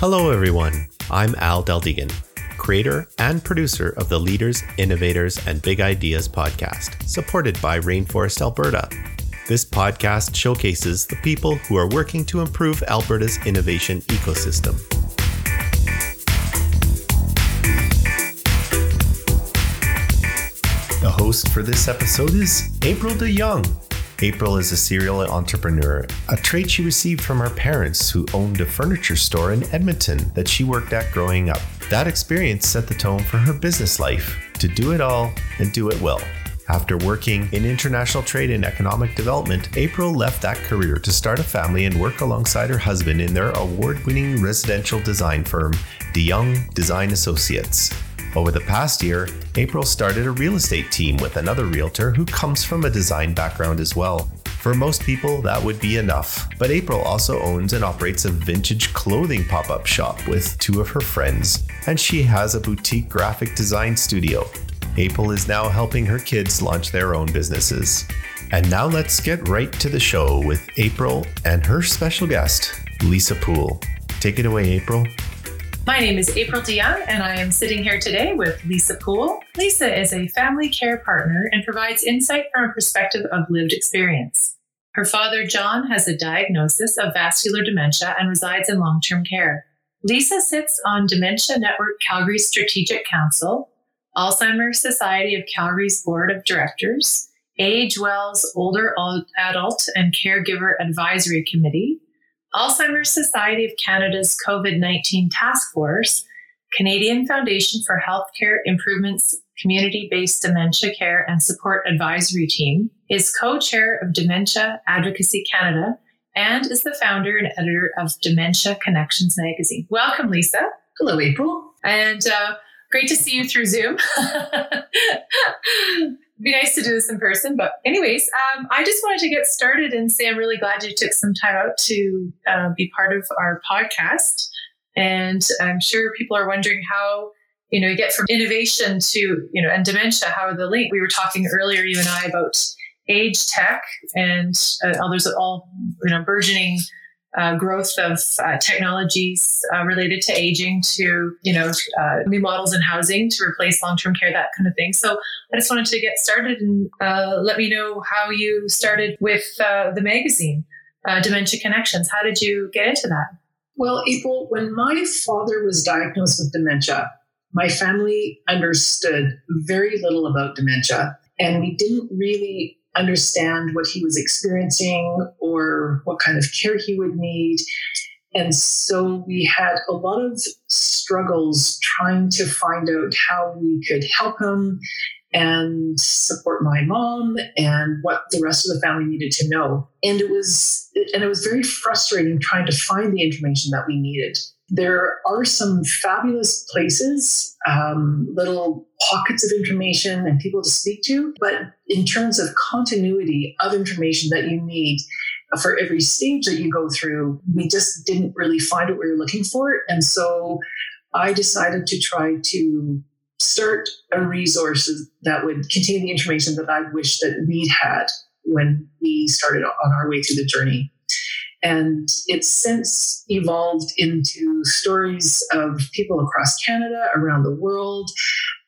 Hello, everyone. I'm Al Deldegan, creator and producer of the Leaders, Innovators, and Big Ideas podcast, supported by Rainforest Alberta. This podcast showcases the people who are working to improve Alberta's innovation ecosystem. The host for this episode is April DeYoung. April is a serial entrepreneur, a trait she received from her parents who owned a furniture store in Edmonton that she worked at growing up. That experience set the tone for her business life to do it all and do it well. After working in international trade and economic development, April left that career to start a family and work alongside her husband in their award winning residential design firm, DeYoung Design Associates. Over the past year, April started a real estate team with another realtor who comes from a design background as well. For most people, that would be enough. But April also owns and operates a vintage clothing pop up shop with two of her friends, and she has a boutique graphic design studio. April is now helping her kids launch their own businesses. And now let's get right to the show with April and her special guest, Lisa Poole. Take it away, April. My name is April DeYoung, and I am sitting here today with Lisa Poole. Lisa is a family care partner and provides insight from a perspective of lived experience. Her father, John, has a diagnosis of vascular dementia and resides in long term care. Lisa sits on Dementia Network Calgary's Strategic Council, Alzheimer's Society of Calgary's Board of Directors, Age Well's Older Adult and Caregiver Advisory Committee, Alzheimer's Society of Canada's COVID 19 Task Force, Canadian Foundation for Healthcare Improvements Community Based Dementia Care and Support Advisory Team, is co chair of Dementia Advocacy Canada, and is the founder and editor of Dementia Connections magazine. Welcome, Lisa. Hello, April. And uh, great to see you through Zoom. be nice to do this in person. But, anyways, um, I just wanted to get started and say I'm really glad you took some time out to uh, be part of our podcast. And I'm sure people are wondering how you know you get from innovation to you know and dementia. How are the link? We were talking earlier, you and I, about age tech and uh, others all you know burgeoning uh, growth of uh, technologies uh, related to aging to you know uh, new models in housing to replace long-term care that kind of thing. So i just wanted to get started and uh, let me know how you started with uh, the magazine dementia connections. How did you get into that? Well april when my father was diagnosed with dementia my family understood very little about dementia and we didn't really understand what he was experiencing or what kind of care he would need. And so we had a lot of struggles trying to find out how we could help him and support my mom and what the rest of the family needed to know. And it was and it was very frustrating trying to find the information that we needed. There are some fabulous places, um, little pockets of information and people to speak to, but in terms of continuity of information that you need for every stage that you go through, we just didn't really find what we were looking for. And so I decided to try to start a resource that would contain the information that I wish that we'd had when we started on our way through the journey. And it's since evolved into stories of people across Canada, around the world.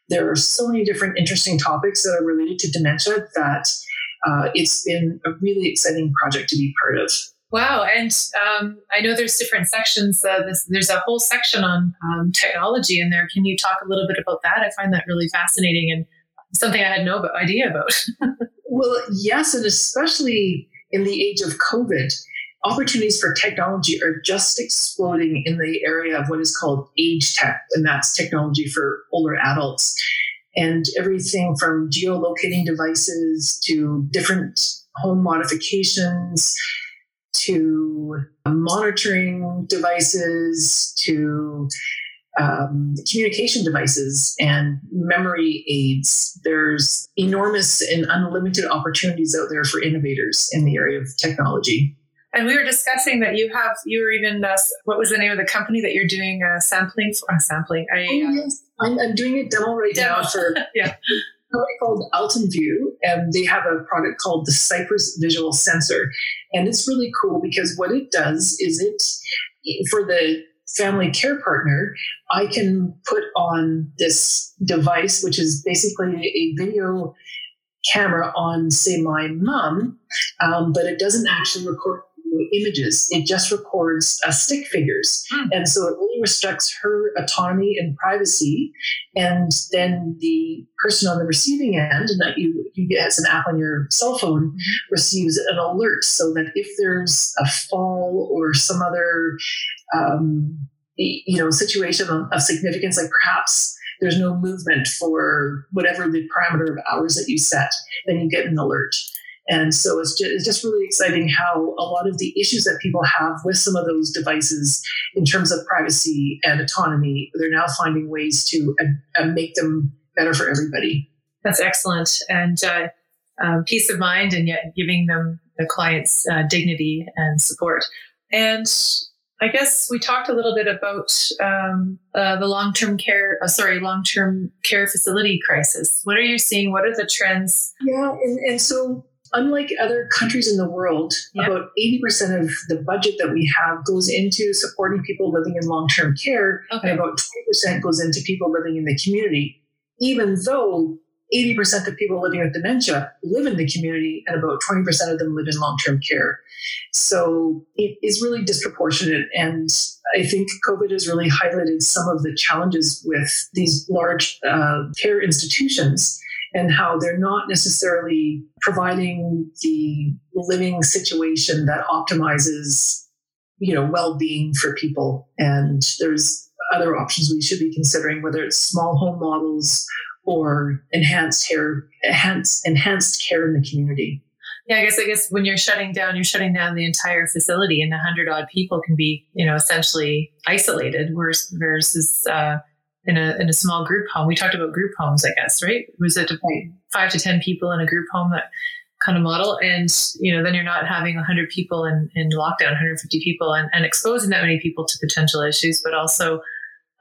There are so many different interesting topics that are related to dementia that uh, it's been a really exciting project to be part of. Wow. And um, I know there's different sections. Uh, this, there's a whole section on um, technology in there. Can you talk a little bit about that? I find that really fascinating and something I had no idea about. well, yes, and especially in the age of COVID opportunities for technology are just exploding in the area of what is called age tech, and that's technology for older adults. And everything from geolocating devices to different home modifications to monitoring devices to um, communication devices and memory aids. There's enormous and unlimited opportunities out there for innovators in the area of technology. And we were discussing that you have, you were even, uh, what was the name of the company that you're doing uh, sampling for? Uh, sampling. I, oh, uh, yes. I'm, I'm, doing a demo right demo. now for yeah. a company called AltumView. And they have a product called the Cypress Visual Sensor. And it's really cool because what it does is it, for the family care partner, I can put on this device, which is basically a video camera on, say, my mom, um, but it doesn't actually record images. It just records uh, stick figures. Mm. And so it really restricts her autonomy and privacy. And then the person on the receiving end, and that you, you get as an app on your cell phone, mm-hmm. receives an alert so that if there's a fall or some other, um, you know, situation of significance, like perhaps there's no movement for whatever the parameter of hours that you set, then you get an alert. And so it's just, it's just, really exciting how a lot of the issues that people have with some of those devices in terms of privacy and autonomy, they're now finding ways to uh, make them better for everybody. That's excellent. And uh, um, peace of mind, and yet giving them the clients uh, dignity and support. And I guess we talked a little bit about um, uh, the long-term care, uh, sorry, long-term care facility crisis. What are you seeing? What are the trends? Yeah, and, and so unlike other countries in the world, about 80% of the budget that we have goes into supporting people living in long term care, okay. and about 20% goes into people living in the community, even though 80% of people living with dementia live in the community and about 20% of them live in long term care. So it is really disproportionate. And I think COVID has really highlighted some of the challenges with these large uh, care institutions and how they're not necessarily providing the living situation that optimizes you know well-being for people and there's other options we should be considering whether it's small home models or enhanced care enhanced enhanced care in the community yeah, I guess I guess when you're shutting down, you're shutting down the entire facility, and a hundred odd people can be, you know, essentially isolated. Versus, versus uh, in a in a small group home. We talked about group homes, I guess, right? Was it five to ten people in a group home that kind of model? And you know, then you're not having 100 people in, in lockdown, 150 people, and, and exposing that many people to potential issues, but also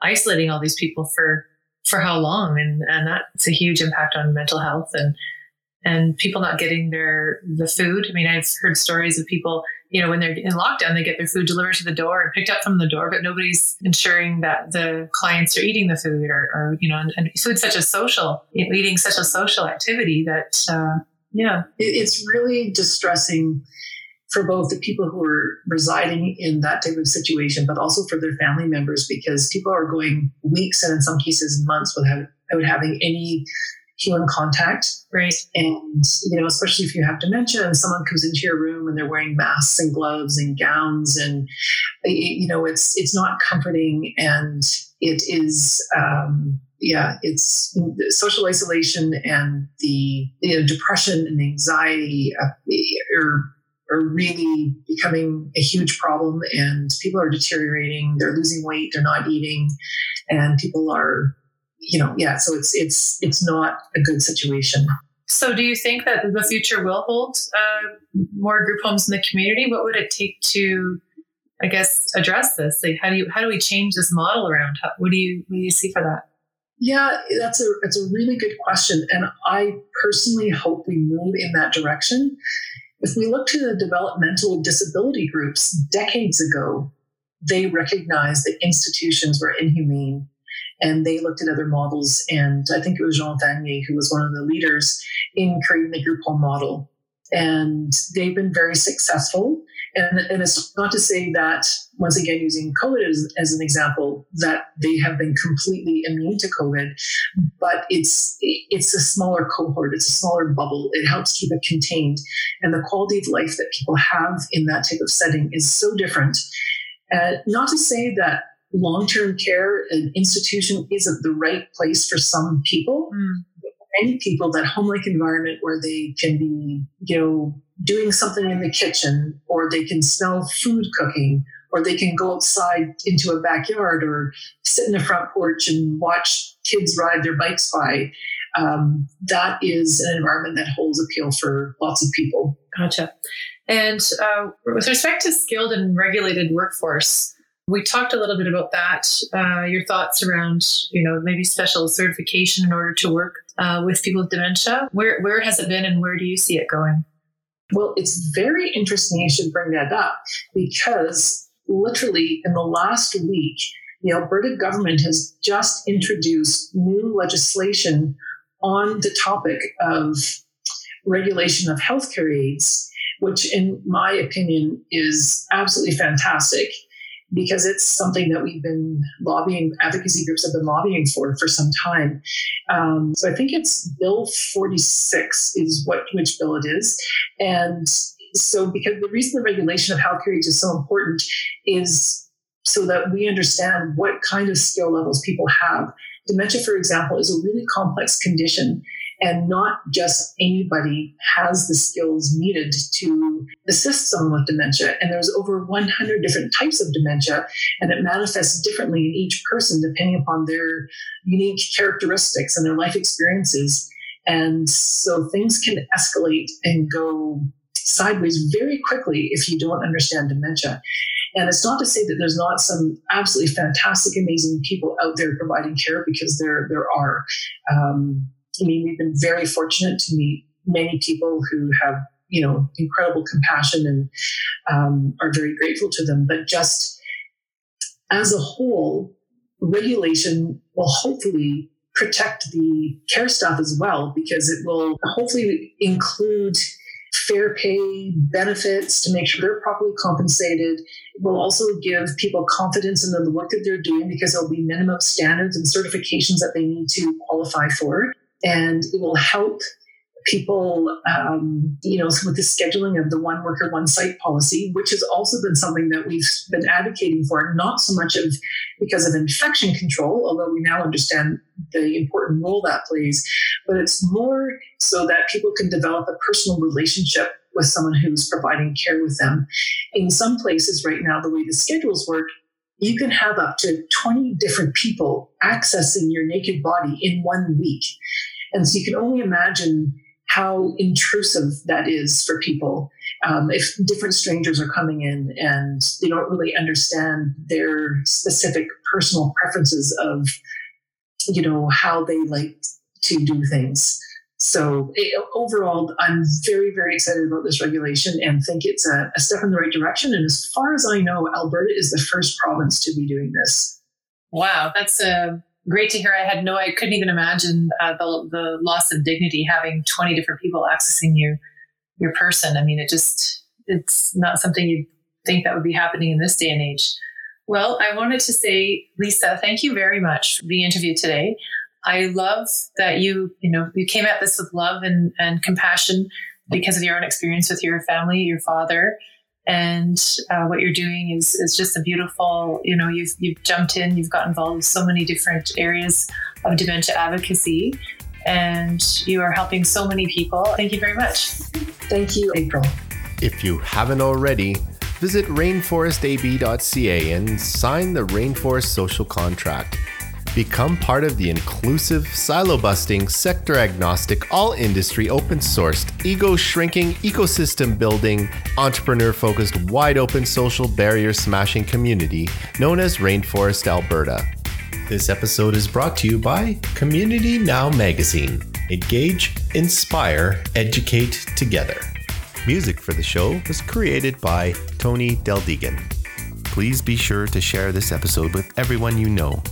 isolating all these people for for how long? And and that's a huge impact on mental health and and people not getting their the food. I mean, I've heard stories of people, you know, when they're in lockdown, they get their food delivered to the door and picked up from the door, but nobody's ensuring that the clients are eating the food or, or you know, and, and food's such a social, eating such a social activity that, uh, yeah, it's really distressing for both the people who are residing in that type of situation, but also for their family members because people are going weeks and in some cases months without, without having any human contact. Right. And, you know, especially if you have dementia and someone comes into your room and they're wearing masks and gloves and gowns and, you know, it's, it's not comforting and it is, um, yeah, it's social isolation and the you know, depression and anxiety uh, are, are really becoming a huge problem and people are deteriorating. They're losing weight. They're not eating and people are you know, yeah, so it's it's it's not a good situation. So, do you think that the future will hold uh, more group homes in the community? What would it take to, I guess, address this? Like, how do you how do we change this model around? How, what do you what do you see for that? Yeah, that's a that's a really good question, and I personally hope we move in that direction. If we look to the developmental disability groups decades ago, they recognized that institutions were inhumane and they looked at other models. And I think it was Jean Vanier who was one of the leaders in creating the group home model. And they've been very successful. And, and it's not to say that, once again, using COVID as, as an example, that they have been completely immune to COVID, but it's it's a smaller cohort, it's a smaller bubble. It helps keep it contained, and the quality of life that people have in that type of setting is so different. Uh, not to say that long term care, an institution isn't the right place for some people. Mm. Many people, that home like environment where they can be, you know, doing something in the kitchen, or they can smell food cooking, or they can go outside into a backyard or sit in the front porch and watch kids ride their bikes by. Um, that is an environment that holds appeal for lots of people. Gotcha. And uh, with respect to skilled and regulated workforce, we talked a little bit about that. Uh, your thoughts around, you know, maybe special certification in order to work uh, with people with dementia. Where where has it been, and where do you see it going? Well, it's very interesting you should bring that up because literally in the last week, the Alberta government has just introduced new legislation on the topic of regulation of healthcare aides, which, in my opinion, is absolutely fantastic because it's something that we've been lobbying, advocacy groups have been lobbying for for some time. Um, so I think it's Bill 46 is what which bill it is, and so because the reason the regulation of healthcare aides is so important is so that we understand what kind of skill levels people have. Dementia, for example, is a really complex condition and not just anybody has the skills needed to assist someone with dementia. And there's over 100 different types of dementia, and it manifests differently in each person depending upon their unique characteristics and their life experiences. And so things can escalate and go sideways very quickly if you don't understand dementia. And it's not to say that there's not some absolutely fantastic, amazing people out there providing care because there there are. Um, I mean, we've been very fortunate to meet many people who have, you know, incredible compassion and um, are very grateful to them. But just as a whole, regulation will hopefully protect the care staff as well because it will hopefully include fair pay benefits to make sure they're properly compensated. It will also give people confidence in the work that they're doing because there'll be minimum standards and certifications that they need to qualify for and it will help people, um, you know, with the scheduling of the one worker, one site policy, which has also been something that we've been advocating for, not so much of because of infection control, although we now understand the important role that plays, but it's more so that people can develop a personal relationship with someone who's providing care with them. In some places right now, the way the schedules work, you can have up to 20 different people accessing your naked body in one week. And so you can only imagine how intrusive that is for people um, if different strangers are coming in and they don't really understand their specific personal preferences of you know how they like to do things. So it, overall i'm very very excited about this regulation and think it's a, a step in the right direction. And as far as i know alberta is the first province to be doing this. Wow that's a great to hear. I had no, I couldn't even imagine uh, the the loss of dignity having twenty different people accessing you, your person. I mean, it just it's not something you'd think that would be happening in this day and age. Well, I wanted to say, Lisa, thank you very much for the interview today. I love that you, you know, you came at this with love and, and compassion because of your own experience with your family, your father, and uh, what you're doing is is just a beautiful you know you've you've jumped in you've got involved with so many different areas of dementia advocacy and you are helping so many people. Thank you very much. Thank you. April. If you haven't already visit rainforestab.ca and sign the rainforest social contract Become part of the inclusive, silo busting, sector agnostic, all industry open sourced, ego shrinking, ecosystem building, entrepreneur focused, wide open social barrier smashing community known as Rainforest Alberta. This episode is brought to you by Community Now Magazine. Engage, inspire, educate together. Music for the show was created by Tony Deldegan. Please be sure to share this episode with everyone you know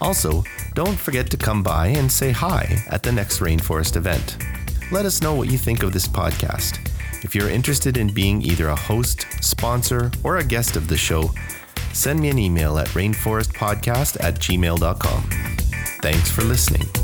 also, don't forget to come by and say hi at the next Rainforest event. Let us know what you think of this podcast. If you're interested in being either a host, sponsor, or a guest of the show, send me an email at rainforestpodcast at gmail.com. Thanks for listening.